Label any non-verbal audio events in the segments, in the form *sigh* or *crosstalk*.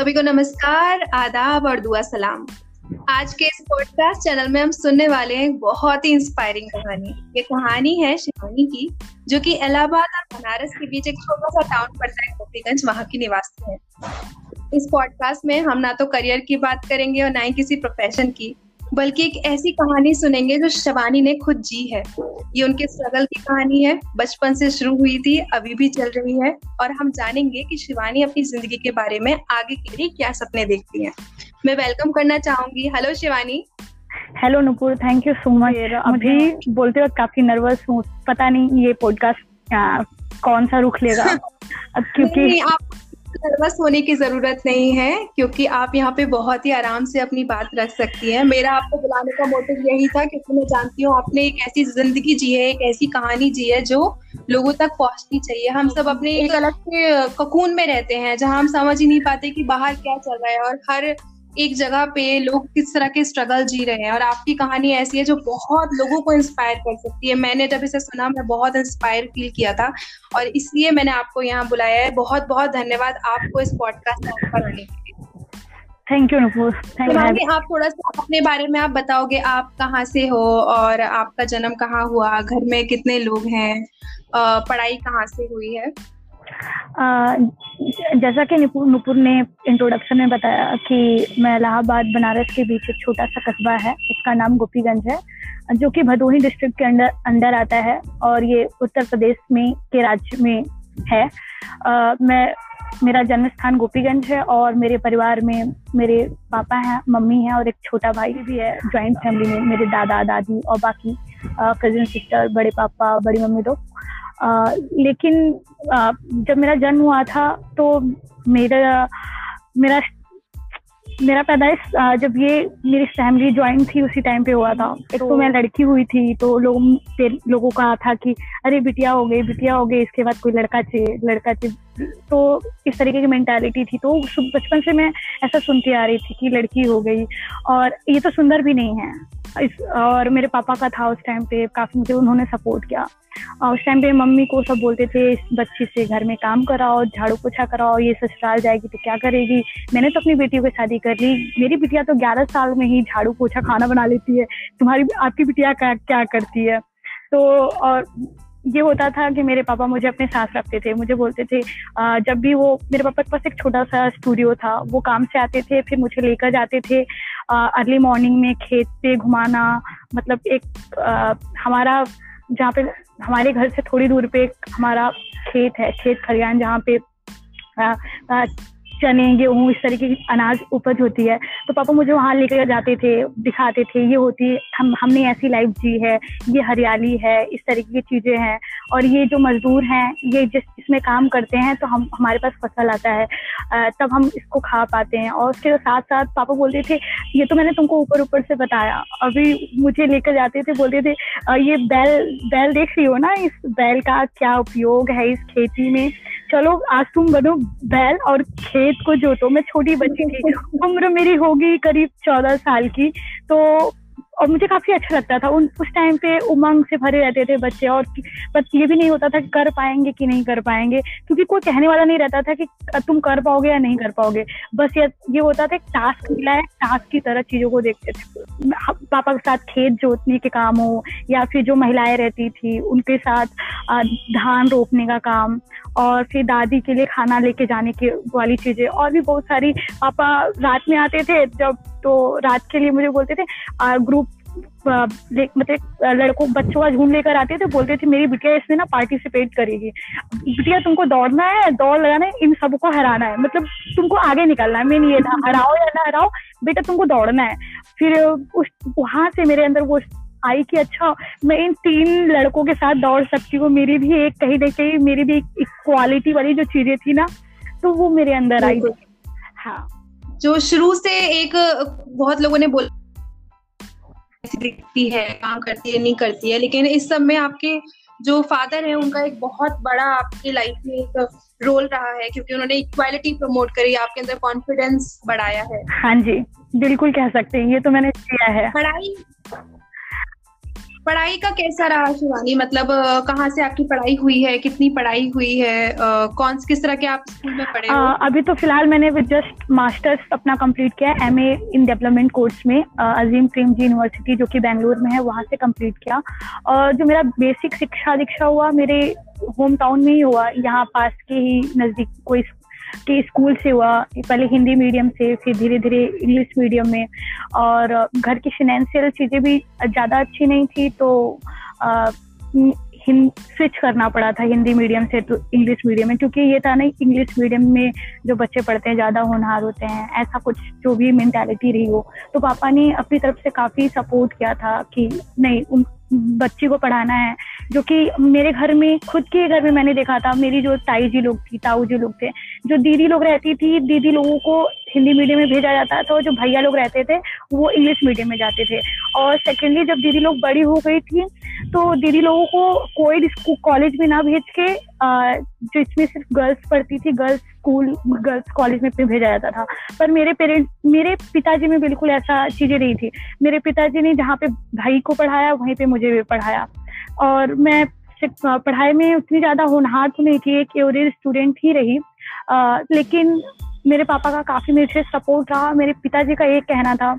सभी को नमस्कार, आदाब और दुआ सलाम। आज के इस पॉडकास्ट चैनल में हम सुनने वाले हैं बहुत ही इंस्पायरिंग कहानी। ये कहानी है शिवानी की, जो कि इलाहाबाद और बनारस के बीच एक छोटा सा टाउन पड़ता है, गोपीगंज, वहाँ की निवासी है। इस पॉडकास्ट में हम ना तो करियर की बात करेंगे और ना ही किसी प्रोफेशन की। बल्कि एक ऐसी कहानी सुनेंगे जो शिवानी ने खुद जी है। ये उनके स्ट्रगल की कहानी है। बचपन से शुरू हुई थी अभी भी चल रही है और हम जानेंगे कि शिवानी अपनी ज़िंदगी के बारे में आगे के लिए क्या सपने देखती है। मैं वेलकम करना चाहूँगी। Hello Shivani. Hello Nupur thank you so much अभी बोलते वक्त काफ़ी नर्वस हूँ। पता नहीं ये पॉडकास्ट कौन सा रुख लेगा? *laughs* अब क्योंकि आप नर्वस होने की ज़रूरत नहीं है क्योंकि आप यहाँ पे बहुत ही आराम से अपनी बात रख सकती हैं। मेरा आपको बुलाने का मोटिव यही था क्योंकि मैं जानती हूँ आपने एक ऐसी ज़िंदगी जी है एक ऐसी कहानी जी है जो लोगों तक पहुंचनी चाहिए। हम सब अपने एक अलग से ककून में रहते हैं जहाँ हम समझ ही नहीं पाते कि बाहर क्या चल रहा है और हर एक जगह पे लोग किस तरह के स्ट्रगल जी रहे हैं और आपकी कहानी ऐसी है जो बहुत लोगों को इंस्पायर कर सकती है। मैंने जब इसे सुना मैं बहुत इंस्पायर फील किया था और इसलिए मैंने आपको यहाँ बुलाया है। बहुत बहुत धन्यवाद आपको इस पॉडकास्ट में आने के लिए। थैंक यू नुपुर आप थोड़ा सा अपने बारे में आप बताओगे आप कहाँ से हो और आपका जन्म कहाँ हुआ घर में कितने लोग हैं पढ़ाई कहाँ से हुई है? जैसा कि नुपुर ने इंट्रोडक्शन में बताया कि मैं इलाहाबाद बनारस के बीच एक छोटा सा कस्बा है। उसका नाम गोपीगंज है जो कि भदोही डिस्ट्रिक्ट के अंदर अंदर आता है और ये उत्तर प्रदेश में के राज्य में है। आ, मैं मेरा जन्म स्थान गोपीगंज है और मेरे परिवार में मेरे पापा हैं मम्मी हैं और एक छोटा भाई भी है ज्वाइंट फैमिली में मेरे दादा दादी और बाकी कजिन सिस्टर बड़े पापा बड़ी मम्मी लोग। लेकिन आ, जब मेरा जन्म हुआ था तो मेरा मेरा मेरा पैदाइश जब ये मेरी फैमिली ज्वाइन थी उसी टाइम पे हुआ था। एक तो मैं लड़की हुई थी तो लोग लोगों का था कि अरे बिटिया हो गई बिटिया हो गई इसके बाद कोई लड़का चाहिए लड़का चाहिए। तो इस तरीके की मेंटालिटी थी। तो बचपन से मैं ऐसा सुनती आ रही थी कि लड़की हो गई और ये तो सुंदर भी नहीं है। इस, और मेरे पापा का था उस टाइम पे, काफ़ी मुझे उन्होंने सपोर्ट किया। और उस टाइम पे मम्मी को सब बोलते थे, इस बच्ची से घर में काम कराओ, झाड़ू पोछा कराओ, ये ससुराल जाएगी तो क्या करेगी? मैंने तो अपनी बेटियों की शादी कर ली। मेरी बिटिया तो ग्यारह साल में ही झाड़ू पोछा खाना बना लेती है। तुम्हारी, आपकी बिटिया क्या क्या करती है? तो और ये होता था कि मेरे पापा मुझे अपने साथ रखते थे। मुझे बोलते थे जब भी वो, मेरे पापा के पास एक छोटा सा स्टूडियो था, वो काम से आते थे, फिर मुझे लेकर जाते थे। अर्ली मॉर्निंग में खेत पे घुमाना मतलब एक आ, हमारा जहाँ पे हमारे घर से थोड़ी दूर पे हमारा खेत है खेत खलियान जहाँ पे आ, आ, चने गेहूँ इस तरीके की अनाज उपज होती है। तो पापा मुझे वहाँ लेकर जाते थे, दिखाते थे, ये होती, हम, हमने ऐसी लाइफ जी है, ये हरियाली है, इस तरीके की चीज़ें हैं। और ये जो मजदूर हैं, ये जिस इसमें काम करते हैं तो हम, हमारे पास फ़सल आता है। तब हम इसको खा पाते हैं। और उसके साथ साथ पापा बोलते थे, ये तो मैंने तुमको ऊपर ऊपर से बताया। अभी मुझे लेकर जाते थे, बोलते थे ये बैल बैल देख रही हो ना इस बैल का क्या उपयोग है इस खेती में? चलो, आज तुम बनो बैल और खेत को जोतो। मैं छोटी बच्ची थी। उम्र मेरी होगी करीब चौदह साल की। तो और मुझे काफ़ी अच्छा लगता था। उन, उस टाइम पे उमंग से भरे रहते थे बच्चे और बस ये भी नहीं होता था कि कर पाएँगे कि नहीं कर पाएँगे। क्योंकि कोई कहने वाला नहीं रहता था कि तुम कर पाओगे या नहीं कर पाओगे? बस ये होता था टास्क मिला है टास्क की तरह चीज़ों को देखते थे। पापा के साथ खेत जोतने के काम हो, या फिर जो महिलाएँ रहती थी, उनके साथ धान रोपने का काम, और फिर दादी के लिए खाना लेके जाने के वाली चीज़ें, और भी बहुत सारी पापा रात में आते थे, जब तो रात के लिए मुझे बोलते थे ग्रुप मतलब लड़कों बच्चों का झूठ लेकर आते थे बोलते थे मेरी बिटिया इसमें ना पार्टिसिपेट करेगी। बिटिया तुमको दौड़ना है दौड़ लगाना है इन सबको हराना है। मतलब तुमको आगे निकलना है। मैं ये था हराओ या ना हराओ बेटा तुमको दौड़ना है। फिर उस वहाँ से मेरे अंदर वो आई कि अच्छा मैं इन तीन लड़कों के साथ दौड़ सकती हूँ। मेरी भी एक कहीं ना कहीं मेरी भी एक क्वालिटी वाली जो चीज़ें थी ना तो वो मेरे अंदर आई हाँ। जो शुरू से एक बहुत लोगों ने बोला दिखती है काम करती है नहीं करती है लेकिन इस सब में आपके जो फादर है उनका एक बहुत बड़ा आपकी लाइफ में एक रोल रहा है क्योंकि उन्होंने इक्वालिटी प्रमोट करी आपके अंदर कॉन्फिडेंस बढ़ाया है। हाँ जी बिल्कुल कह सकते हैं ये तो मैंने किया है। पढ़ाई पढ़ाई का कैसा रहा शिवानी? मतलब कहाँ से आपकी पढ़ाई हुई है? कितनी पढ़ाई हुई है? कौन किस तरह के आप स्कूल में पढ़े हो? अभी तो फ़िलहाल मैंने जस्ट मास्टर्स अपना कंप्लीट किया M A in development course में अजीम प्रेम जी यूनिवर्सिटी जो कि बेंगलोर में है वहाँ से कंप्लीट किया। और जो मेरा बेसिक शिक्षा दीक्षा हुआ मेरे होम टाउन में ही हुआ यहाँ पास के ही नज़दीक कोई कि स्कूल से हुआ, पहले हिंदी मीडियम से, फिर धीरे धीरे इंग्लिश मीडियम में। और, घर की फिनेंशियल चीज़ें भी ज़्यादा अच्छी नहीं थी तो स्विच करना पड़ा था हिंदी मीडियम से तो इंग्लिश मीडियम में, क्योंकि ये था नहीं इंग्लिश मीडियम में जो बच्चे पढ़ते हैं, ज़्यादा होनहार होते हैं, ऐसा कुछ जो भी मेंटालिटी रही हो। तो पापा ने अपनी तरफ़ से काफ़ी सपोर्ट किया था कि नहीं, उन बच्ची को पढ़ाना है, जो कि मेरे घर में, खुद के घर में मैंने देखा था, मेरी जो ताई जी लोग थी, ताऊ जी लोग थे जो दीदी लोग रहती थी, दीदी लोगों को हिंदी मीडियम में भेजा जाता था और जो भैया लोग रहते थे, वो इंग्लिश मीडियम में जाते थे। और सेकेंडली जब दीदी लोग बड़ी हो गई थी तो दीदी लोगों को कोई कॉलेज में ना भेज के जो इसमें सिर्फ़ गर्ल्स पढ़ती थी गर्ल्स स्कूल गर्ल्स कॉलेज में भेजा जाता था। पर मेरे पेरेंट्स मेरे पिताजी में बिल्कुल ऐसा चीज़ें नहीं थी। मेरे पिताजी ने जहाँ पे भाई को पढ़ाया, वहीं पे मुझे भी पढ़ाया। और मैं पढ़ाई में उतनी ज़्यादा होनहार तो नहीं थी, एक एवरेज स्टूडेंट ही रही। आ, लेकिन मेरे पापा का काफ़ी मेरे से सपोर्ट रहा। मेरे पिताजी का एक कहना था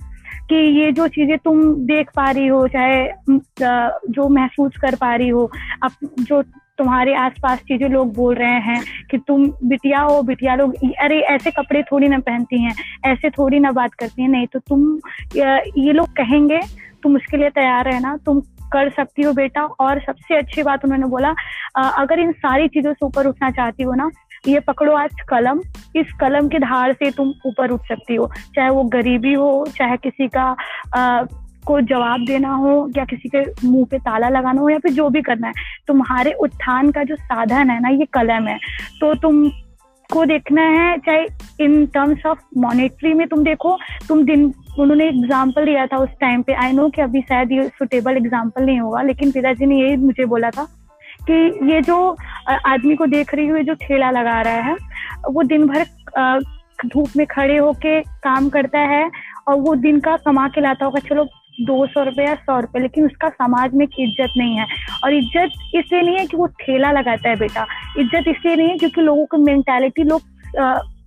कि ये जो चीज़ें तुम देख पा रही हो चाहे जो महसूस कर पा रही हो अब जो तुम्हारे आसपास चीज़ें लोग बोल रहे हैं कि तुम बिटिया हो बिटिया लोग अरे ऐसे कपड़े थोड़ी ना पहनती हैं ऐसे थोड़ी ना बात करती हैं। नहीं तो तुम ये लोग कहेंगे तुम उसके लिए तैयार रहना तुम कर सकती हो बेटा। और सबसे अच्छी बात उन्होंने बोला अगर इन सारी चीज़ों से ऊपर उठना चाहती हो ना ये पकड़ो आज कलम। इस कलम के धार से तुम ऊपर उठ सकती हो। चाहे वो गरीबी हो चाहे किसी का आ, को जवाब देना हो या किसी के मुँह पे ताला लगाना हो या फिर जो भी करना है। तुम्हारे उत्थान का जो साधन है ना ये कलम है। तो तुम को देखना है चाहे इन टर्म्स ऑफ़ मॉनेटरी में तुम देखो तुम दिन उन्होंने एग्ज़ाम्पल दिया था उस टाइम पे। आई नो कि अभी शायद ये सुटेबल एग्ज़ाम्पल नहीं होगा लेकिन पिताजी ने यही मुझे बोला था कि ये जो आदमी को देख रही हुई जो ठेला लगा रहा है, वो दिन भर धूप में खड़े होके काम करता है और वो दिन का कमा के लाता होगा, चलो, दो सौ रुपये या सौ रुपये लेकिन उसका समाज में इज़्ज़त नहीं है। और इज़्ज़त इसलिए नहीं है कि वो ठेला लगाता है बेटा, इज़्ज़त इसलिए नहीं है क्योंकि लोगों की मेंटेलिटी लोग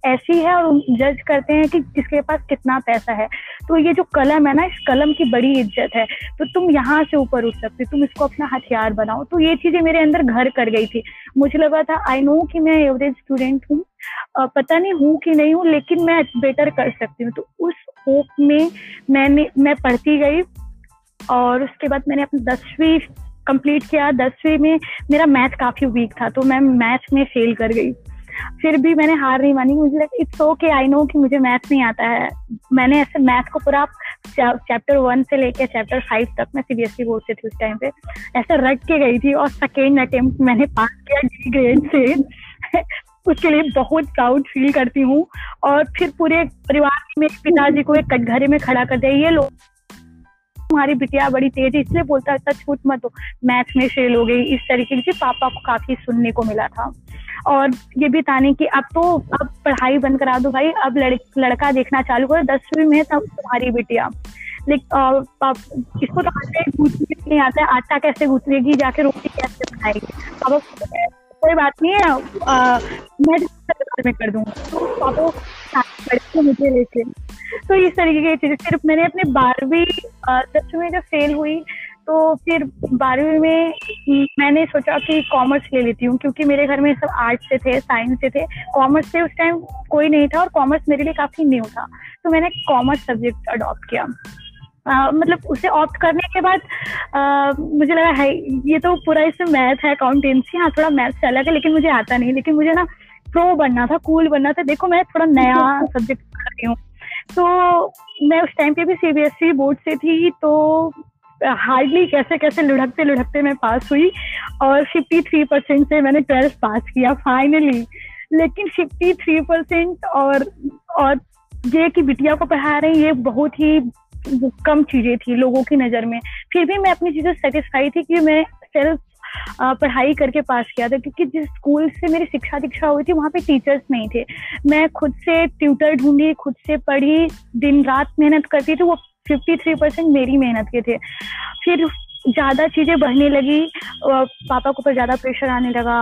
ऐसी है और जज करते हैं कि किसके पास कितना पैसा है। तो ये जो कलम है ना, इस कलम की बड़ी इज़्ज़त है। तो तुम यहाँ से ऊपर उठ सकते तुम इसको अपना हथियार बनाओ। तो ये चीज़ें मेरे अंदर घर कर गई थी। मुझे लगा था आई नो कि मैं एवरेज स्टूडेंट हूँ। पता नहीं हूँ कि नहीं हूँ, लेकिन मैं बेटर कर सकती हूँ। तो उस होप में मैंने, मैं पढ़ती गई और उसके बाद मैंने अपनी दसवीं कंप्लीट किया। दसवीं में मेरा मैथ काफ़ी वीक था तो मैं मैथ में फेल कर गई। फिर भी मैंने हार नहीं मानी। मुझे लगा इट्स ओके आई नो कि मुझे मैथ नहीं आता है। मैंने ऐसे मैथ को पूरा चैप्टर वन से लेके चैप्टर फाइव तक, मैं सीबीएसई बोर्ड से थी उस टाइम पे, ऐसे रट के गई थी और सेकेंड अटेम्प्ट मैंने पास किया डी ग्रेड से। *laughs* उसके लिए बहुत प्राउड फील करती हूँ और फिर पूरे परिवार में पिताजी को एक कटघरे में खड़ा कर दिया। ये लोग तुम्हारी बिटिया बड़ी तेज है इसलिए बोलता है छूट मत हो मैथ में फेल हो गई इस तरीके से पापा को काफ़ी सुनने को मिला था। और ये भी ताने कि अब तो अब पढ़ाई बंद करा दो भाई अब लड़, लड़का देखना चालू करो दसवीं में तब तुम्हारी बिटिया। इसको तो आटे गूंथने नहीं आता है आटा कैसे गूंथेगी जाके रोटी कैसे बनाएगी? अब कोई बात नहीं है आ, में कर दूँगा। तो पापा मुझे लेके। तो इस तरीके की चीज़ें। सिर्फ़ मैंने अपने बारहवीं दसवीं में जब फेल हुई तो फिर बारहवीं में मैंने सोचा कि कॉमर्स ले लेती हूँ क्योंकि मेरे घर में सब आर्ट्स से थे साइंस से थे। कॉमर्स से उस टाइम कोई नहीं था और कॉमर्स मेरे लिए काफ़ी न्यू था। तो मैंने कॉमर्स सब्जेक्ट अडॉप्ट किया। Uh, मतलब उसे ऑप्ट करने के बाद uh, मुझे लगा है ये तो पूरा इसमें मैथ है अकाउंटेंसी हाँ थोड़ा मैथ से अलग है लेकिन मुझे आता नहीं। लेकिन मुझे ना प्रो बनना था कूल बनना था। देखो मैं थोड़ा नया *laughs* सब्जेक्ट कर रही हूँ। तो मैं उस टाइम पे भी सीबीएसई बोर्ड से थी तो हार्डली कैसे कैसे लुढ़कते लुढ़कते मैं पास हुई और 53 परसेंट से मैंने ट्वेल्थ पास किया फाइनली लेकिन 53 परसेंट और और ये कि बिटिया को पढ़ा रहे हैं ये बहुत ही कम चीज़ें थी लोगों की नज़र में। फिर भी मैं अपनी चीज़ें सेटिस्फाई थी कि मैं सेल्फ पढ़ाई करके पास किया था क्योंकि जिस स्कूल से मेरी शिक्षा दीक्षा हुई थी वहाँ पे टीचर्स नहीं थे। मैं खुद से ट्यूटर ढूंढी खुद से पढ़ी दिन रात मेहनत करती थी वो फिफ्टी थ्री परसेंट मेरी मेहनत के थे। फिर ज़्यादा चीज़ें बढ़ने लगी पापा को ऊपर ज़्यादा प्रेशर आने लगा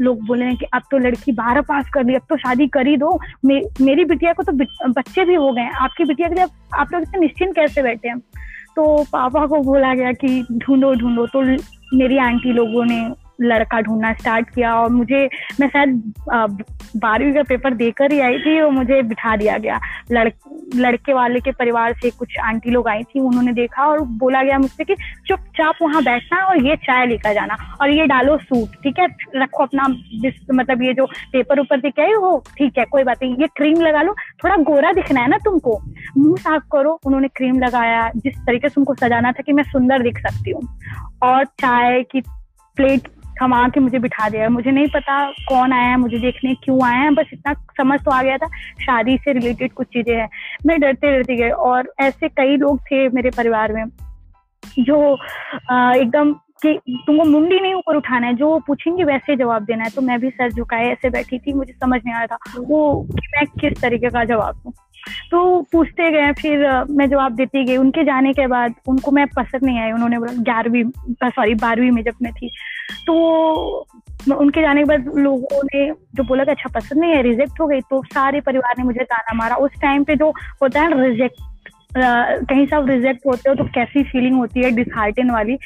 लोग बोले कि अब तो लड़की बारह पास कर ली अब तो शादी कर ही दो। मे, मेरी बिटिया को तो बच्चे भी हो गए आपकी बिटिया के लिए आप लोग इतने निश्चिंत कैसे बैठे हैं? तो पापा को बोला गया कि ढूंढो ढूंढो। तो मेरी आंटी लोगों ने लड़का ढूंढना स्टार्ट किया और मुझे, मैं शायद बारहवीं का पेपर देकर ही आई थी और मुझे बिठा दिया गया। लड़, लड़के वाले के परिवार से कुछ आंटी लोग आई थी, उन्होंने देखा और बोला गया मुझसे कि चुपचाप वहाँ बैठना और ये चाय लेकर जाना और ये डालो सूट, ठीक है? रखो अपना मतलब ये जो पेपर ऊपर दिख है, वो ठीक है, कोई बात नहीं। ये क्रीम लगा लो, थोड़ा गोरा दिखना है ना तुमको। मुँह साफ़ करो, उन्होंने क्रीम लगाया, जिस तरीके से उनको सजाना था कि मैं सुंदर दिख सकती हूँ। और चाय की प्लेट थमा के मुझे बिठा दिया। मुझे नहीं पता कौन आया है, मुझे देखने क्यों आया है, बस इतना समझ तो आ गया था, शादी से रिलेटेड कुछ चीज़ें हैं। मैं डरते डरते गए और ऐसे कई लोग थे मेरे परिवार में जो एकदम कि तुमको मुंडी नहीं ऊपर उठाना है, जो पूछेंगे वैसे जवाब देना है। तो मैं भी सर झुकाए, ऐसे बैठी थी, मुझे समझ नहीं आया था वो कि मैं किस तरीके का जवाब दूँ। तो पूछते गए, फिर मैं जवाब देती गई। उनके जाने के बाद उनको मैं पसंद नहीं आई। उन्होंने बोला, ग्यारहवीं सॉरी बारहवीं में जब मैं थी तो उनके जाने के बाद लोगों ने जो बोला कि अच्छा पसंद नहीं है रिजेक्ट हो गई तो सारे परिवार ने मुझे ताना मारा। उस टाइम पे जो होता है रिजेक्ट कहीं सब रिजेक्ट होते हो तो कैसी फीलिंग होती है डिसहार्टन वाली?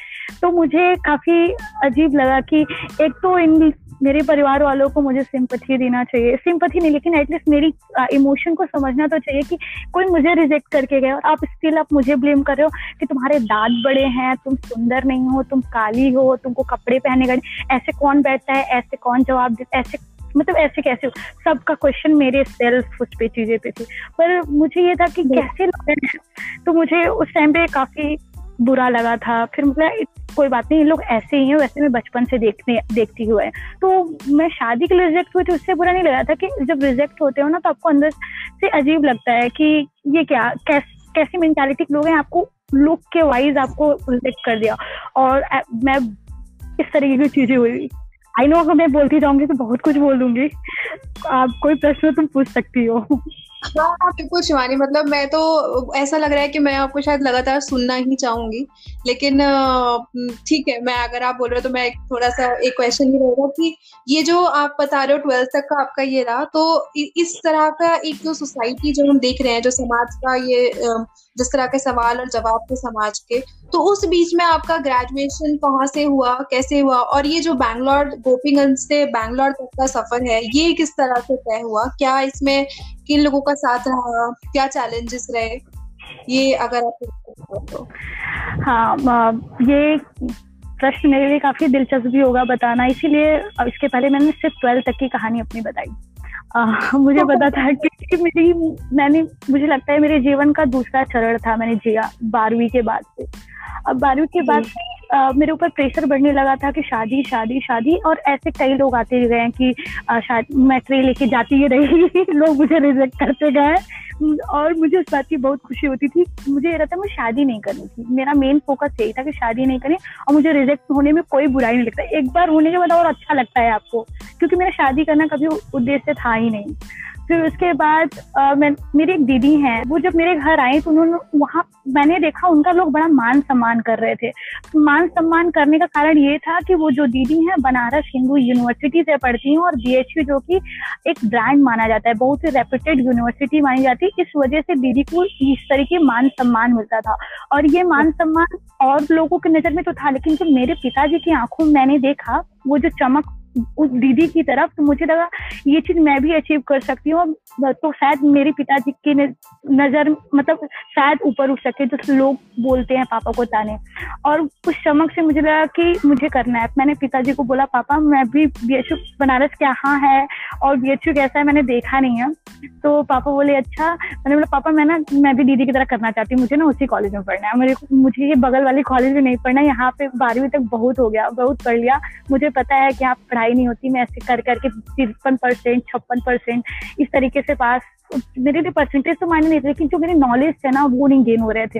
तो मुझे काफ़ी अजीब लगा कि एक तो इन मेरे परिवार वालों को मुझे सिंपथी देना चाहिए। सिंपथी नहीं लेकिन एटलीस्ट मेरी इमोशन को समझना तो चाहिए कि कोई मुझे रिजेक्ट करके गया और आप स्टिल आप मुझे ब्लेम कर रहे हो कि तुम्हारे दांत बड़े हैं तुम सुंदर नहीं हो तुम काली हो तुमको कपड़े पहने गए। ऐसे कौन बैठता है? ऐसे कौन जवाब देता ऐसे मतलब ऐसे कैसे हो? सबका क्वेश्चन मेरे सेल्फ उस पे चीज़ें पे थी। पर मुझे ये था कि कैसे लोग तो मुझे उस टाइम पे काफ़ी बुरा लगा था। फिर मतलब कोई बात नहीं लोग ऐसे ही हैं वैसे मैं बचपन से देखने देखती हुआ है। तो मैं शादी के लिए रिजेक्ट हुई थी उससे बुरा नहीं लगा था कि जब रिजेक्ट होते हो ना तो आपको अंदर से अजीब लगता है कि ये क्या कैस, कैसी मेंटालिटी के लोग हैं आपको लुक के वाइज आपको रिजेक्ट कर दिया। और मैं इस तरीके की चीज़ें हुई। आई नो अगर मैं बोलती जाऊँगी तो बहुत कुछ बोल दूँगी। आप कोई प्रश्न तुम पूछ सकती हो। हाँ, हाँ बिल्कुल शिवानी मतलब मैं तो ऐसा लग रहा है कि मैं आपको शायद लगातार सुनना ही चाहूँगी। लेकिन ठीक है मैं अगर आप बोल रहे हो तो मैं एक थोड़ा सा एक क्वेश्चन ही रहेगा कि ये जो आप बता रहे हो ट्वेल्थ तक का आपका ये रहा तो इस तरह का एक जो सोसाइटी जो हम देख रहे हैं जो समाज का ये जिस तरह के सवाल और जवाब थे समाज के तो उस बीच में आपका ग्रेजुएशन कहाँ से हुआ? कैसे हुआ? और ये जो बैंगलोर गोपीगंज से बैंगलोर तक का सफ़र है, ये किस तरह से तय हुआ? क्या इसमें किन लोगों का साथ रहा? क्या चैलेंजेस रहे? ये अगर आप तो हाँ ये प्रश्न मेरे लिए काफ़ी दिलचस्पी होगा बताना। इसीलिए इसके पहले मैंने सिर्फ़ ट्वेल्थ तक की कहानी अपनी बताई। आ, *laughs* मुझे पता था कि मेरी मैंने मुझे लगता है मेरे जीवन का दूसरा चरण था मैंने जिया बारहवीं के बाद से। अब बारहवीं के बाद से मेरे ऊपर प्रेशर बढ़ने लगा था कि शादी शादी शादी और ऐसे कई लोग आते गए कि शादी मैं ट्रे लेके जाती ही रही। *laughs* लोग मुझे रिजेक्ट करते गए और मुझे उस बात की बहुत खुशी होती थी। मुझे ये रहता मैं शादी नहीं करनी थी। मेरा मेन फोकस यही था कि शादी नहीं करनी और मुझे रिजेक्ट होने में कोई बुराई नहीं लगता। एक बार होने के बाद और अच्छा लगता है आपको, क्योंकि मेरा शादी करना कभी उद्देश्य था ही नहीं। फिर उसके बाद आ, मैं मेरी एक दीदी हैं वो जब मेरे घर आई तो उन्होंने वहाँ मैंने देखा उनका लोग बड़ा मान सम्मान कर रहे थे। मान सम्मान करने का कारण ये था कि वो जो दीदी हैं बनारस हिंदू यूनिवर्सिटी से पढ़ती हैं और बीएचयू जो कि एक ब्रांड माना जाता है बहुत ही रेपुटेड यूनिवर्सिटी मानी जाती है इस वजह से दीदी को इस तरीके मान सम्मान मिलता था। और ये मान सम्मान और लोगों की नज़र में तो था लेकिन जब मेरे पिताजी की आँखों में मैंने देखा वो जो चमक उस दीदी की तरफ़ तो मुझे लगा, ये चीज़ मैं भी अचीव कर सकती हूँ। तो शायद मेरे पिताजी की नज़र मतलब शायद ऊपर उठ सके, जो लोग बोलते हैं पापा को ताने। और उस चमक से मुझे लगा कि मुझे करना है। मैंने पिताजी को बोला, पापा, मैं भी बी एच बनारस क्या है और बी एच कैसा है मैंने देखा नहीं है। तो पापा बोले अच्छा। मैंने बोला, पापा, मैं ना, मैं भी दीदी की तरह करना चाहती हूँ। मुझे ना उसी कॉलेज में पढ़ना है। मेरे मुझे ये बगल वाली कॉलेज में नहीं पढ़ना है। यहाँ पे बारहवीं तक बहुत हो गया, बहुत पढ़ लिया। मुझे पता है कि आप पढ़ाई नहीं होती, मैं ऐसे कर, करके तिरपन परसेंट छप्पन परसेंट इस तरीके से पास। मेरे लिए परसेंटेज तो मायने नहीं थे लेकिन जो मेरे नॉलेज थे ना, वो नहीं गेन हो रहे थे।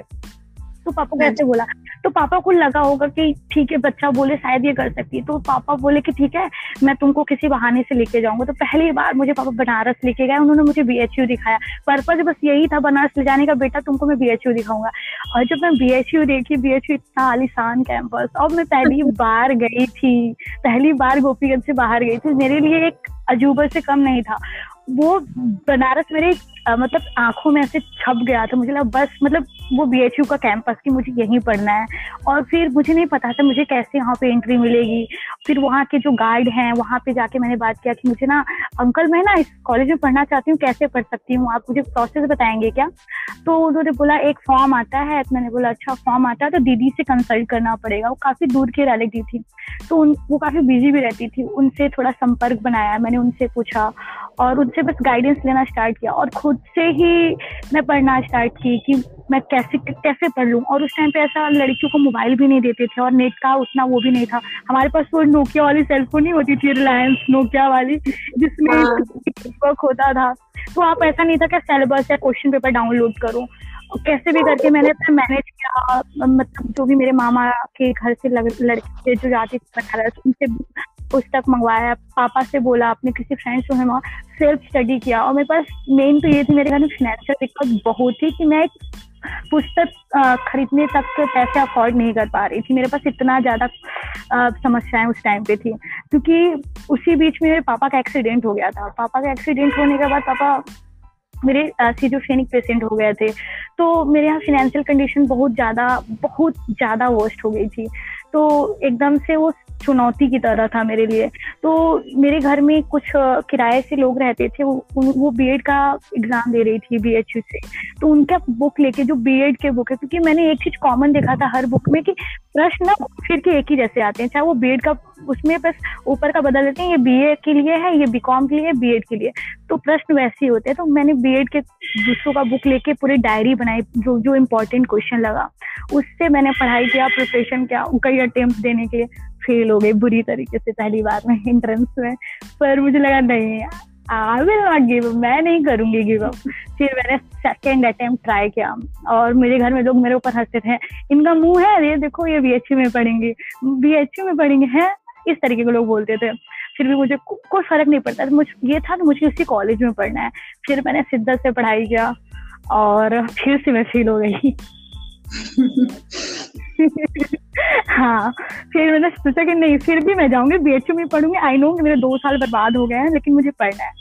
तो तो पापा को ऐसे बोला तो पापा को लगा होगा कि ठीक है बच्चा बोले शायद ये कर सकती है। तो पापा बोले कि ठीक है मैं तुमको किसी बहाने से लेके जाऊँगा। तो पहली बार मुझे पापा बनारस लेके गए उन्होंने मुझे बी दिखाया। पर्पज बस यही था बनारस ले जाने का बेटा तुमको मैं बी एच यू दिखाऊँगा। और जब मैं बी एच यू देखी बी एच यू इतना आलिशान कैंपस और मैं पहली *laughs* बार गई थी पहली बार गोपीगंज से बाहर गई थी मेरे लिए एक अजूबा से कम नहीं था। वो बनारस मेरे मतलब आँखों में ऐसे छप गया था, मुझे लगा, बस मतलब वो बी एच यू का कैंपस की मुझे यहीं पढ़ना है। और फिर मुझे नहीं पता था मुझे कैसे यहाँ पे एंट्री मिलेगी। फिर वहाँ के जो गाइड हैं, वहाँ पे जाके मैंने बात किया कि मुझे ना अंकल मैं ना इस कॉलेज में पढ़ना चाहती हूँ, कैसे पढ़ सकती हूँ? आप मुझे प्रोसेस बताएँगे क्या? तो उन्होंने बोला, एक फॉर्म आता है। तो मैंने बोला अच्छा फॉर्म आता है तो दीदी से कंसल्ट करना पड़ेगा। वो काफ़ी दूर की रिलेटिव थी। तो उन, वो काफ़ी बिज़ी भी रहती थी। उनसे थोड़ा संपर्क बनाया मैंने, उनसे पूछा और उनसे बस गाइडेंस लेना स्टार्ट किया। और खुद से ही मैं पढ़ना स्टार्ट की कि मैं कैसे कैसे पढ़? लूँ और उस टाइम पे ऐसा लड़कियों को मोबाइल भी नहीं देते थे और नेट का उतना वो भी नहीं था। हमारे पास वो नोकिया वाली सेलफोन नहीं होती थी रिलायंस नोकिया वाली जिसमें वर्क हाँ। होता था। तो आप ऐसा नहीं था कि सिलेबस या क्वेश्चन पेपर डाउनलोड करूँ। कैसे भी करके मैंने अपना मैनेज किया। मतलब जो भी मेरे मामा के घर से लड़के जो जाते थे बनारस उनसे पुस्तक मंगवाया। पापा से बोला अपने किसी फ्रेंड से वहाँ सेल्फ स्टडी किया। और मेरे पास मेन तो ये थी, मेरे घर में फाइनेंशियल दिक्कत बहुत थी कि मैं एक पुस्तक खरीदने तक के पैसे अफोर्ड नहीं कर पा रही थी। मेरे पास इतना ज़्यादा समस्याएँ उस टाइम पे थी। क्योंकि उसी बीच में मेरे पापा का एक्सीडेंट हो गया था। पापा का एक्सीडेंट होने के बाद पापा मेरे सीजोफ्रेनिक पेशेंट हो गए थे। तो मेरे यहाँ फाइनेंशियल कंडीशन बहुत ज़्यादा बहुत ज़्यादा वर्स्ट हो गई थी। तो एकदम से वो चुनौती की तरह था मेरे लिए। तो मेरे घर में कुछ किराए से लोग रहते थे, वो वो बीएड का एग्ज़ाम दे रही थी बीएचयू से। तो उनका बुक लेके, जो बीएड के बुक है, क्योंकि मैंने एक चीज़ कॉमन देखा था हर बुक में कि प्रश्न ना फिर के एक ही जैसे आते हैं। चाहे वो बीएड का, उसमें बस ऊपर का बदल देते हैं, ये बीए के लिए है, ये बीकॉम के लिए बीएड के लिए तो प्रश्न वैसे ही होते हैं। तो मैंने बीएड के दूसरों का बुक लेके पूरी डायरी बनाई, जो जो इम्पोर्टेंट क्वेश्चन लगा। उससे मैंने पढ़ाई किया प्रिपरेशन किया कई अटेम्प्ट देने के लिए। फेल हो गई बुरी तरीके से पहली बार में एंट्रेंस में। पर मुझे लगा नहीं I will not give up मैं नहीं करूँगी गिव अप फिर मैंने सेकेंड अटेम्प्ट ट्राई किया और मेरे घर में लोग मेरे ऊपर हँसते थे। इनका मुँह है ये देखो ये बीएचयू में पढ़ेंगे। बीएचयू में पढ़ेंगे हैं इस तरीके के लोग बोलते थे। फिर भी मुझे को, कोई फ़र्क नहीं पड़ता मुझे ये था कि मुझे उसी कॉलेज में पढ़ना है। फिर मैंने शिद्दत से पढ़ाई किया और फिर से मैं फेल हो गई। *laughs* हाँ फिर मैंने सोचा कि नहीं फिर भी मैं जाऊँगी बी एच में पढ़ूँगी। आई नो कि मेरे दो साल बर्बाद हो गए हैं लेकिन मुझे पढ़ना है।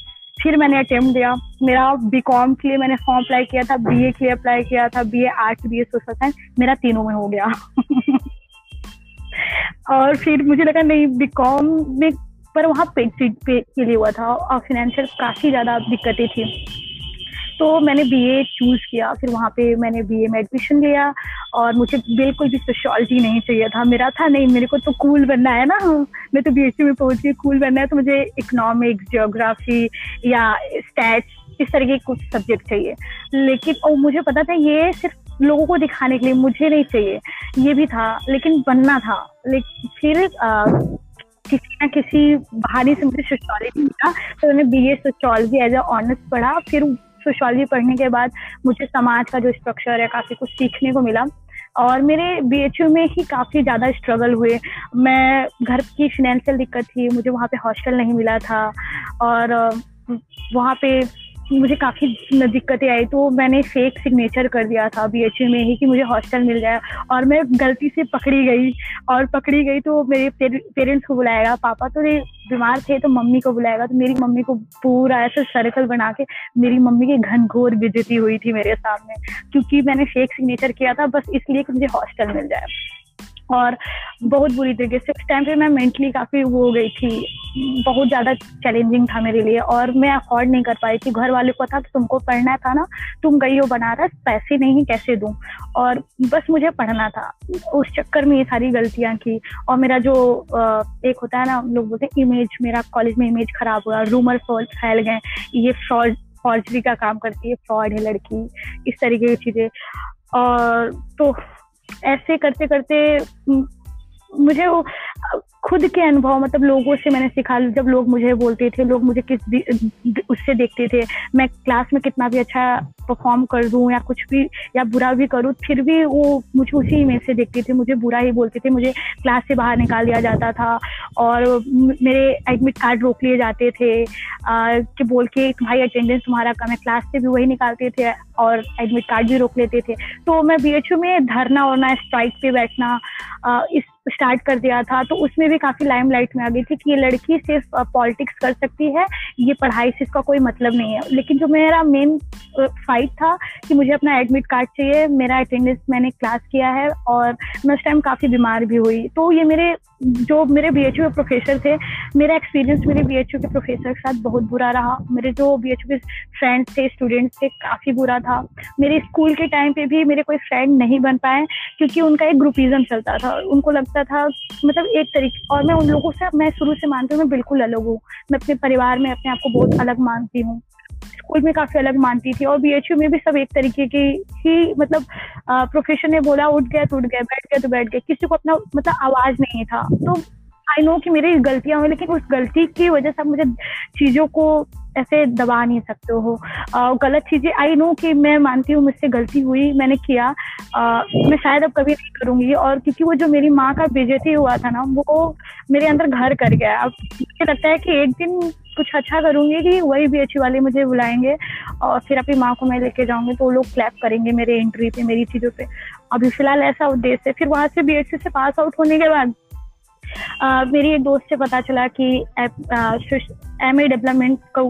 फिर मैंने अटेम्प्ट दिया मेरा बी कॉम के लिए मैंने फॉर्म अप्लाई किया था बी ए के लिए अप्लाई किया था B A arts a social science मेरा तीनों में हो गया। *laughs* और फिर मुझे लगा नहीं बी कॉम में पर वहाँ पे, पे के लिए हुआ था। और फाइनेंशियल काफ़ी ज़्यादा दिक्कतें थी। तो मैंने बीए चूज़ किया। फिर वहाँ पे मैंने बीए में एडमिशन लिया और मुझे बिल्कुल भी सोशोलॉजी नहीं चाहिए था। मेरा था नहीं मेरे को तो कूल बनना है ना मैं तो बीएससी में पहुँच गई कूल बनना है तो मुझे इकोनॉमिक्स जियोग्राफी या स्टैट्स इस तरह के कुछ सब्जेक्ट चाहिए। लेकिन और मुझे पता था ये सिर्फ़ लोगों को दिखाने के लिए मुझे नहीं चाहिए। ये भी था लेकिन बनना था। लेकिन फिर आ, किसी ना किसी बहाने से मुझे सोशोलॉजी मिला तो मैंने B A sociology as a honours पढ़ा। फिर सोशोलॉजी पढ़ने के बाद मुझे समाज का जो स्ट्रक्चर है, काफ़ी कुछ सीखने को मिला। और मेरे बीएचयू में ही काफ़ी ज़्यादा स्ट्रगल हुए। मैं घर की फिनेंशियल दिक्कत थी, मुझे वहाँ पे हॉस्टल नहीं मिला था। और वहाँ पे मुझे काफ़ी दिक्कतें आई तो मैंने फेक सिग्नेचर कर दिया था बी एच में ही कि मुझे हॉस्टल मिल जाए और मैं गलती से पकड़ी गई और पकड़ी गई तो मेरे पेरेंट्स को बुलाएगा, पापा तो बीमार थे तो मम्मी को बुलाएगा तो मेरी मम्मी को पूरा ऐसे सर्कल बना के मेरी मम्मी की घनघोर बेजती हुई थी मेरे सामने, क्योंकि मैंने फेक सिग्नेचर किया था, बस इसलिए कि मुझे हॉस्टल मिल जाए। और बहुत बुरी तरीके से। उस टाइम पे मैं मेंटली काफ़ी वो हो गई थी। बहुत ज़्यादा चैलेंजिंग था मेरे लिए और मैं अफोर्ड नहीं कर पाई थी। घर वाले को था कि तुमको पढ़ना था ना, तुम गई हो बनारस, पैसे नहीं, कैसे दूँ? और बस मुझे पढ़ना था। उस चक्कर में ये सारी गलतियाँ की और मेरा जो एक होता है ना लोग बोलते हैं इमेज मेरा कॉलेज में इमेज खराब हुआ रूमर फैल गए, ये फ्रॉड फॉर्जरी का काम करती है फ्रॉड है लड़की, इस तरीके की चीज़ें। और तो ऐसे करते करते मुझे वो खुद के अनुभव मतलब लोगों से मैंने सीखा। जब लोग मुझे बोलते थे लोग मुझे किस उससे देखते थे मैं क्लास में कितना भी अच्छा परफॉर्म कर दूँ या कुछ भी या बुरा भी करूँ फिर भी वो मुझे उसी में से देखते थे। मुझे बुरा ही बोलते थे मुझे क्लास से बाहर निकाल दिया जाता था और मेरे एडमिट कार्ड रोक लिए जाते थे। आ, कि बोल के भाई अटेंडेंस तुम्हारा कम है। क्लास से भी वही निकालते थे। और एडमिट कार्ड भी रोक लेते थे। तो मैं बीएचयू में धरना वरना स्ट्राइक पे बैठना इस स्टार्ट कर दिया था। तो उसमें भी काफ़ी लाइमलाइट में आ गई थी कि ये लड़की सिर्फ़ पॉलिटिक्स कर सकती है, ये पढ़ाई से इसका कोई मतलब नहीं है। लेकिन जो मेरा मेन फाइट था कि मुझे अपना एडमिट कार्ड चाहिए, मेरा अटेंडेंस मैंने क्लास किया है और मैं उस टाइम काफ़ी बीमार भी हुई। तो ये मेरे जो मेरे बीएचयू के प्रोफेसर थे, मेरा एक्सपीरियंस मेरे बीएचयू के प्रोफेसर के साथ बहुत बुरा रहा। मेरे जो बीएचयू के फ्रेंड्स थे स्टूडेंट्स थे, काफ़ी बुरा था। मेरे स्कूल के टाइम पे भी मेरे कोई फ्रेंड नहीं बन पाए, क्योंकि उनका एक ग्रुपिज्म चलता था। उनको लगता था मतलब एक तरीके, और मैं उन लोगों से, मैं शुरू से मानती हूँ, मैं बिल्कुल अलग हूँ। मैं अपने परिवार में अपने आप को बहुत अलग मानती हूँ। स्कूल में काफ़ी अलग मानती थी और बीएचयू में भी सब एक तरीके की ही मतलब प्रोफेशन ने बोला उठ गया तो उठ गया बैठ गया तो बैठ गया। किसी को अपना मतलब आवाज़ नहीं था। तो आई नो कि मेरी गलतियाँ हुई लेकिन उस गलती की वजह से मुझे चीज़ों को ऐसे दबा नहीं सकते हो। आ, गलत चीज़ें आई नो कि मैं मानती हूँ मुझसे गलती हुई मैंने किया। आ, मैं शायद अब कभी नहीं करूँगी। और क्योंकि वो जो मेरी माँ का बेजती हुआ था ना वो मेरे अंदर घर कर गया अब मुझे लगता है कि एक दिन कुछ अच्छा करूँगी कि वही बी एच वाले मुझे बुलाएँगे और फिर अपनी माँ को मैं लेके जाऊँगी तो वो लोग क्लैप करेंगे मेरे एंट्री पे, मेरी चीज़ों पे। अभी फ़िलहाल ऐसा उद्देश्य है। फिर वहाँ से बी से पास आउट होने के बाद मेरी एक दोस्त से पता चला कि एम ए डेवलपमेंट का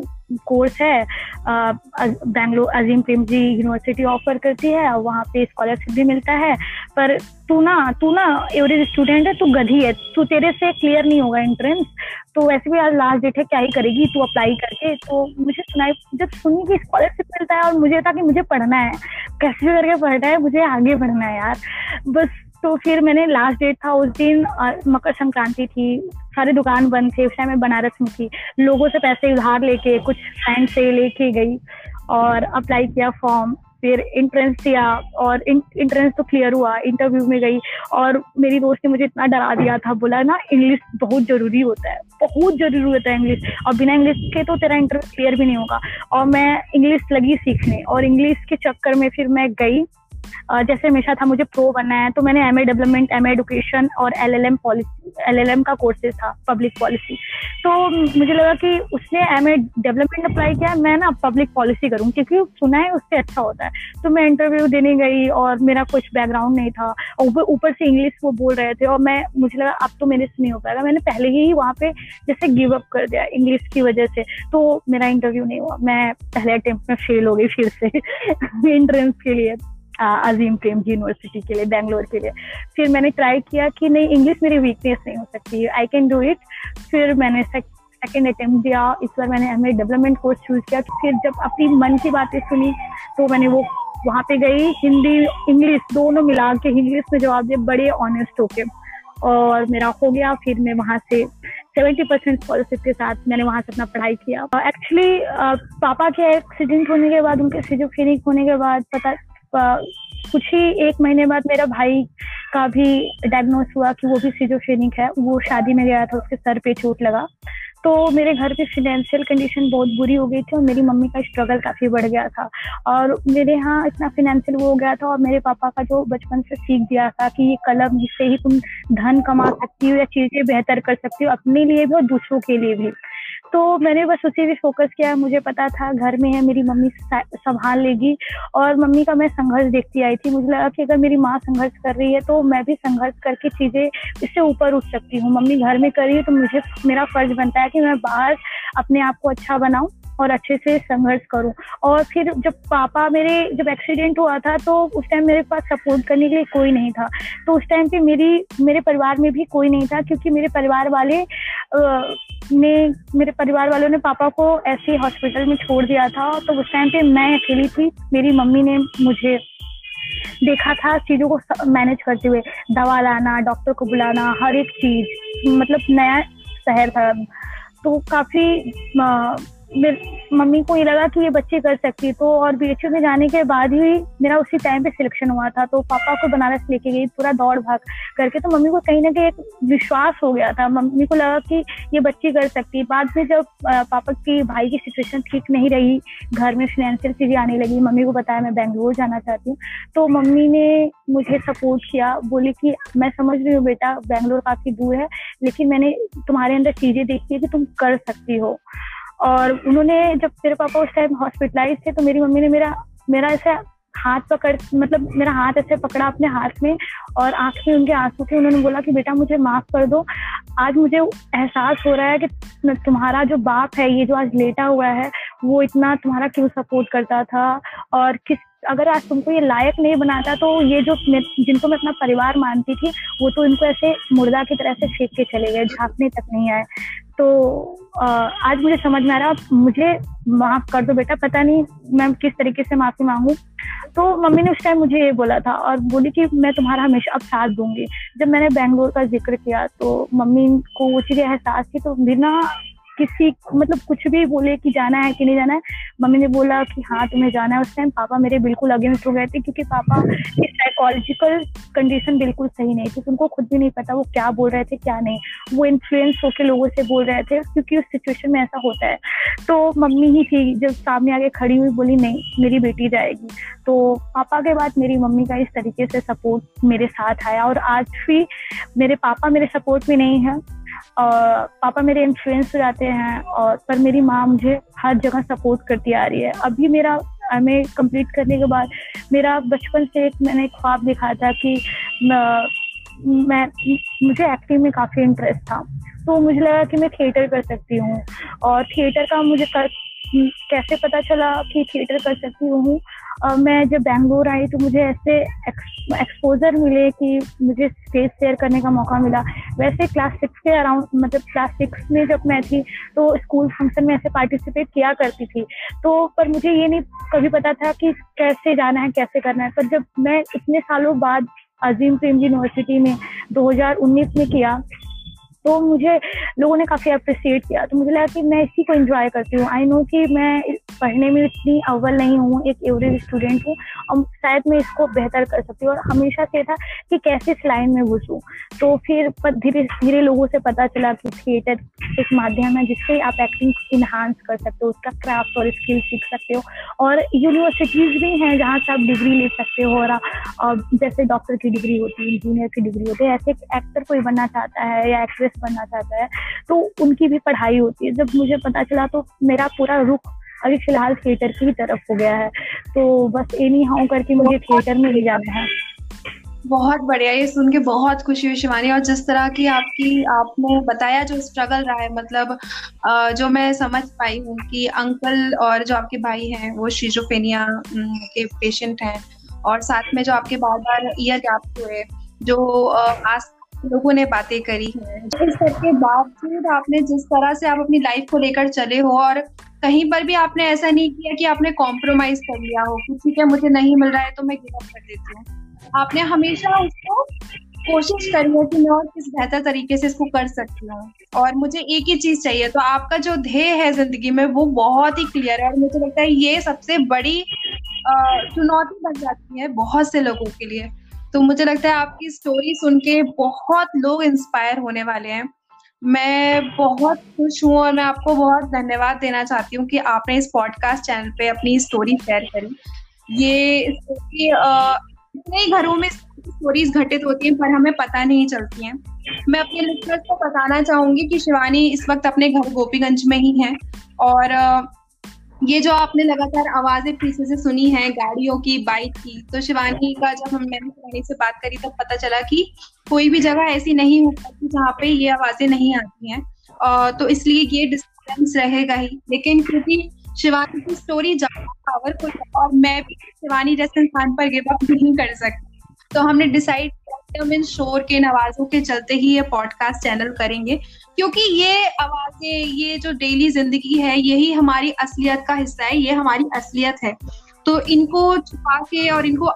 कोर्स है Bangalore Azim Premji university offer करती है वहाँ पे स्कॉलरशिप भी मिलता है। पर तू ना तू ना एवरेज स्टूडेंट है, तू गधी है, तू तेरे से क्लियर नहीं होगा एंट्रेंस तो वैसे भी आज लास्ट डेट है, क्या ही करेगी, तू अप्लाई करके। तो मुझे सुनाई, जब सुनी कि स्कॉलरशिप मिलता है, और मुझे था कि मुझे पढ़ना है, कैसे करके पढ़ना है, मुझे आगे बढ़ना है यार। बस तो फिर मैंने लास्ट डेट था, उस दिन मकर संक्रांति थी, सारे दुकान बंद थे, उस टाइम बनारस में थी। लोगों से पैसे उधार लेके, कुछ फ्रेंड से लेके गई और अप्लाई किया फॉर्म फिर इंट्रेंस दिया और इंट्रेंस तो क्लियर हुआ इंटरव्यू में गई और मेरी दोस्त ने मुझे इतना डरा दिया था, बोला ना इंग्लिश बहुत ज़रूरी होता है, बहुत ज़रूरी होता है इंग्लिश और बिना इंग्लिश के तो तेरा इंटरव्यू क्लियर भी नहीं होगा। और मैं इंग्लिश लगी सीखने और इंग्लिश के चक्कर में फिर मैं गई जैसे हमेशा था मुझे प्रो बनना है तो मैंने M A development M education और L L M policy L L M का कोर्सेज था पब्लिक पॉलिसी तो मुझे लगा कि उसने एम ए डेवलपमेंट अप्लाई किया, मैं ना पब्लिक पॉलिसी करूँ, क्योंकि सुना है उससे अच्छा होता है. तो मैं इंटरव्यू देने गई और मेरा कुछ बैकग्राउंड नहीं था. और ऊपर से इंग्लिश वो बोल रहे थे और मैं, मुझे लगा अब तो मेरे से नहीं हो पाएगा. मैंने पहले ही वहाँ पे जैसे गिव अप कर दिया इंग्लिश की वजह से तो मेरा इंटरव्यू नहीं हुआ. मैं पहले अटेम्प्ट में फेल हो गई फिर से *laughs* एंट्रेंस के लिए. अजीम प्रेम जी यूनिवर्सिटी के लिए बैंगलोर के लिए। फिर मैंने ट्राई किया कि नहीं इंग्लिश मेरी वीकनेस नहीं हो सकती। आई कैन डू इट फिर मैंने सेकेंड अटेम्प्ट दिया। इस बार मैंने एम डेवलपमेंट कोर्स चूज़ किया फिर जब अपनी मन की बातें सुनी तो मैंने वो वहाँ पे गई, हिंदी इंग्लिश दोनों मिला के इंग्लिश में जवाब दिए बड़े ऑनेस्ट होके। और मेरा हो गया, फिर मैं वहाँ से सेवेंटी परसेंट स्कॉलरशिप के साथ मैंने वहाँ से अपना पढ़ाई किया। एक्चुअली पापा के एक्सीडेंट होने के बाद, उनके सिजोफ्रेनिक होने के बाद पता कुछ ही एक महीने बाद मेरा भाई का भी डायग्नोस हुआ कि वो भी सीजोफ्रेनिक है। वो शादी में गया था, उसके सर पे चोट लगा। तो मेरे घर की फिनेंशियल कंडीशन बहुत बुरी हो गई थी और मेरी मम्मी का स्ट्रगल काफ़ी बढ़ गया था। और मेरे यहाँ इतना फिनेंशियल वो हो गया था और मेरे पापा का जो बचपन से सीख दिया था कि ये कलम जिससे ही तुम धन कमा सकती हो या चीज़ें बेहतर कर सकती हो अपने लिए भी और दूसरों के लिए भी। तो मैंने बस उसी भी फोकस किया। मुझे पता था घर में है, मेरी मम्मी संभाल लेगी। और मम्मी का मैं संघर्ष देखती आई थी। मुझे लगा कि अगर मेरी माँ संघर्ष कर रही है तो मैं भी संघर्ष करके चीज़ें इससे ऊपर उठ सकती हूँ। मम्मी घर में कर रही है तो मुझे, मेरा फ़र्ज़ बनता है कि मैं बाहर अपने आप को अच्छा बनाऊँ। और अच्छे से संघर्ष करूँ। और फिर जब पापा मेरे, जब एक्सीडेंट हुआ था तो उस टाइम मेरे पास सपोर्ट करने के लिए कोई नहीं था। तो उस टाइम पे मेरी, मेरे परिवार में भी कोई नहीं था, क्योंकि मेरे परिवार वाले ने, मेरे परिवार वालों ने पापा को ऐसे हॉस्पिटल में छोड़ दिया था। तो उस टाइम पे मैं अकेली थी। मेरी मम्मी ने मुझे देखा था चीज़ों को मैनेज करते हुए। दवा लाना डॉक्टर को बुलाना, हर एक चीज़। मतलब नया शहर था। तो काफ़ी मम्मी को ये लगा कि ये बच्ची कर सकती तो और बी एच में जाने के बाद ही मेरा उसी टाइम पे सिलेक्शन हुआ था। तो पापा को बनारस लेके गई, पूरा दौड़ भाग करके। तो मम्मी को कहीं ना कहीं एक विश्वास हो गया था। मम्मी को लगा कि ये बच्ची कर सकती बाद में जब पापा की भाई की सिचुएशन ठीक नहीं रही, घर में फिनेंशियल चीज़ें आने लगी, मम्मी को बताया, मैं बेंगलोर जाना चाहती हूँ। तो मम्मी ने मुझे सपोर्ट किया। बोली कि, मैं समझ रही हूँ बेटा बेंगलोर काफ़ी दूर है, लेकिन मैंने तुम्हारे अंदर चीज़ें देखी है कि तुम कर सकती हो। और उन्होंने जब मेरे पापा उस टाइम हॉस्पिटलाइज थे तो मेरी मम्मी ने मेरा मेरा ऐसा हाथ पकड़ मतलब मेरा हाथ ऐसे पकड़ा अपने हाथ में और आँख में उनके आँसू थे। उन्होंने बोला कि, बेटा, मुझे माफ़ कर दो। आज मुझे एहसास हो रहा है कि तुम्हारा जो बाप है, ये जो आज लेटा हुआ है, वो इतना तुम्हारा क्यों सपोर्ट करता था? और किस अगर आज तुमको ये लायक नहीं बनाता तो ये जो जिनको मैं अपना परिवार मानती थी, वो तो इनको ऐसे मुर्दा की तरह से फेंक के चले गए, झांकने तक नहीं आए। तो आज मुझे समझ में आ रहा मुझे माफ़ कर दो बेटा, पता नहीं मैं किस तरीके से माफ़ी मांगू। तो मम्मी ने उस टाइम मुझे ये बोला था और बोली कि मैं तुम्हारा हमेशा अब साथ दूँगी। जब मैंने बैंगलोर का ज़िक्र किया तो मम्मी को वो चीज़ें एहसास थी तो बिना किसी मतलब कुछ भी बोले कि जाना है कि नहीं जाना है, मम्मी ने बोला कि हाँ तुम्हें जाना है उस टाइम पापा मेरे बिल्कुल अगेंस्ट हो गए थे क्योंकि पापा की साइकोलॉजिकल कंडीशन बिल्कुल सही नहीं थी। उनको खुद भी नहीं पता वो क्या बोल रहे थे, क्या नहीं। वो इन्फ्लुएंस होकर लोगों से बोल रहे थे क्योंकि उस सिचुएशन में ऐसा होता है। तो मम्मी ही थी, जब सामने आगे खड़ी हुई बोली, नहीं, मेरी बेटी जाएगी। तो पापा के बाद मेरी मम्मी का इस तरीके से सपोर्ट मेरे साथ आया और आज भी मेरे पापा मेरे सपोर्ट में नहीं है। और पापा मेरे इन्फ्लुएंस जाते हैं और, पर मेरी माँ मुझे हर जगह सपोर्ट करती आ रही है। अभी मेरा एम ए कंप्लीट करने के बाद, मेरा बचपन से एक, मैंने ख्वाब देखा था कि, मैं मुझे एक्टिंग में काफ़ी इंटरेस्ट था। तो मुझे लगा कि मैं थिएटर कर सकती हूँ और थिएटर का मुझे कर कैसे पता चला कि थिएटर कर सकती हूँ? मैं जब बैंगलोर आई तो मुझे ऐसे एक्सपोजर मिले कि मुझे स्टेज शेयर करने का मौका मिला। वैसे क्लास सिक्स के अराउंड मतलब क्लास सिक्स में जब मैं थी तो स्कूल फ़ंक्शन में ऐसे पार्टिसिपेट किया करती थी। तो पर मुझे ये नहीं, कभी पता था कि कैसे जाना है, कैसे करना है। पर जब मैं इतने सालों बाद अजीम प्रेम यूनिवर्सिटी में 2019 में किया तो मुझे लोगों ने काफ़ी अप्रिसिएट किया। तो मुझे लगा कि मैं इसी को एंजॉय करती हूँ। आई नो कि मैं पढ़ने में इतनी अव्वल नहीं हूँ, एक एवरेज स्टूडेंट हूँ। और शायद मैं इसको बेहतर कर सकती हूँ और हमेशा से था कि कैसे इस लाइन में घुसूँ। तो फिर धीरे धीरे लोगों से पता चला कि थिएटर एक माध्यम है जिससे आप एक्टिंग इन्हांस कर सकते हो, उसका क्राफ्ट और स्किल सीख सकते हो। और यूनिवर्सिटीज भी हैं जहाँ से आप डिग्री ले सकते हो और जैसे डॉक्टर की डिग्री होती है इंजीनियर की डिग्री होती है, ऐसे एक्टर कोई बनना चाहता है या एक्ट्रेस बनना चाहता है तो उनकी भी पढ़ाई होती है। जब मुझे पता चला तो मेरा पूरा रुख अभी फ़िलहाल थिएटर की तरफ़ हो गया है। तो बस एनी हाउ करके मुझे थिएटर में ले जाना है। बहुत बढ़िया ये सुन के बहुत खुशी हुई शिवानी। और जिस तरह की आपकी आपने बताया जो स्ट्रगल रहा है मतलब जो मैं समझ पाई हूँ कि अंकल और जो आपके भाई हैं वो शीजोफेनिया के पेशेंट हैं। और साथ में जो आपके बार बार ईयर गैप हुए जो आस लोगों ने बातें करी है। इस सब के बावजूद आपने जिस तरह से आप अपनी लाइफ को लेकर चले हो और कहीं पर भी आपने ऐसा नहीं किया कि आपने कॉम्प्रोमाइज कर लिया हो कि ठीक है, मुझे नहीं मिल रहा है तो मैं गिव अप कर देती हूँ। आपने हमेशा उसको कोशिश करी है कि मैं और किस बेहतर तरीके से इसको कर सकती हूँ। और मुझे एक ही चीज़ चाहिए तो आपका जो ध्येय है ज़िंदगी में, वो बहुत ही क्लियर है और मुझे लगता है ये सबसे बड़ी चुनौती बन जाती है बहुत से लोगों के लिए। तो मुझे लगता है आपकी स्टोरी सुन के बहुत लोग इंस्पायर होने वाले हैं। मैं बहुत खुश हूँ और मैं आपको बहुत धन्यवाद देना चाहती हूँ कि आपने इस पॉडकास्ट चैनल पे अपनी स्टोरी शेयर करी। ये स्टोरी इतने घरों में स्टोरीज घटित होती हैं, पर हमें पता नहीं चलती हैं। मैं अपने लिस्टर्स को बताना चाहूँगी कि शिवानी इस वक्त अपने घर गोपीगंज में ही है और ये जो आपने लगातार आवाज़ें पीछे से सुनी है, गाड़ियों की बाइक की तो शिवानी का जब हम मैंने शिवानी से बात करी, तब पता चला कि कोई भी जगह ऐसी नहीं हो सकती जहाँ पे ये आवाज़ें नहीं आती हैं। और तो इसलिए ये डिस्टर्बेंस रहेगा ही। लेकिन क्योंकि शिवानी की स्टोरी ज़्यादा पावरफुल है और मैं भी शिवानी जैसे इंसान पर गिव अप नहीं कर सकती। तो हमने डिसाइड हम इन शोर के नवाजों के चलते ही ये पॉडकास्ट चैनल करेंगे, क्योंकि ये आवाज़ें, ये जो डेली ज़िंदगी है, यही हमारी असलियत का हिस्सा है, ये हमारी असलियत है। तो इनको छुपा के और इनको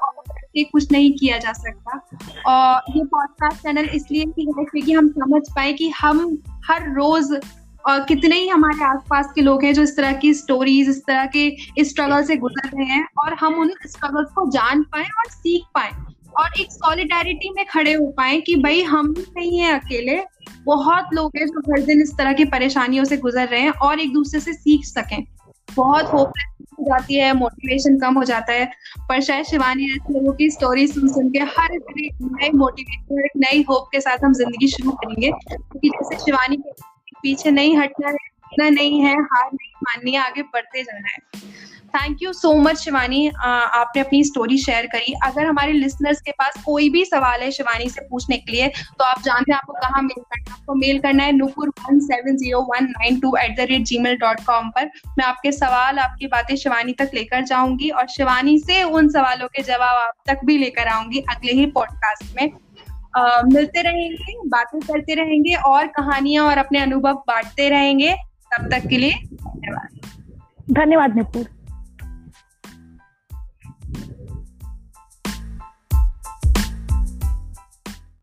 कुछ नहीं किया जा सकता। और ये पॉडकास्ट चैनल इसलिए भी है क्योंकि हम समझ पाए कि हम हर रोज, और कितने ही हमारे आसपास के लोग हैं जो इस तरह की स्टोरीज इस तरह के स्ट्रगल से गुजर रहे हैं, और हम उन स्ट्रगल्स को जान पाए और सीख पाए। और एक सॉलिडारिटी में खड़े हो पाए कि भाई हम नहीं है अकेले। बहुत लोग हैं जो हर दिन इस तरह की परेशानियों से गुजर रहे हैं और एक दूसरे से सीख सकें। बहुत होप हो जाती है मोटिवेशन कम हो जाता है। पर शायद शिवानी ऐसे लोगों की स्टोरी सुन सुन के हर एक नए मोटिवेशन और एक नई होप के साथ हम ज़िंदगी शुरू करेंगे। क्योंकि जैसे शिवानी के पीछे नहीं हटना है नहीं है, हार नहीं माननी है, आगे बढ़ते जाना है। Thank you so much Shivani आपने अपनी स्टोरी शेयर करी। अगर हमारे लिसनर्स के पास कोई भी सवाल है शिवानी से पूछने के लिए तो आप जानते हैं आपको कहाँ मेल करना है। आपको मेल करना है Nupur one seven zero one nine two eight the rate G mail dot com पर। मैं आपके सवाल आपकी बातें शिवानी तक लेकर जाऊँगी और शिवानी से उन सवालों के जवाब आप तक भी लेकर आऊँगी अगले ही पॉडकास्ट में। Uh, मिलते रहेंगे बातें करते रहेंगे और कहानियाँ और अपने अनुभव बांटते रहेंगे। तब तक के लिए धन्यवाद। धन्यवाद निपुर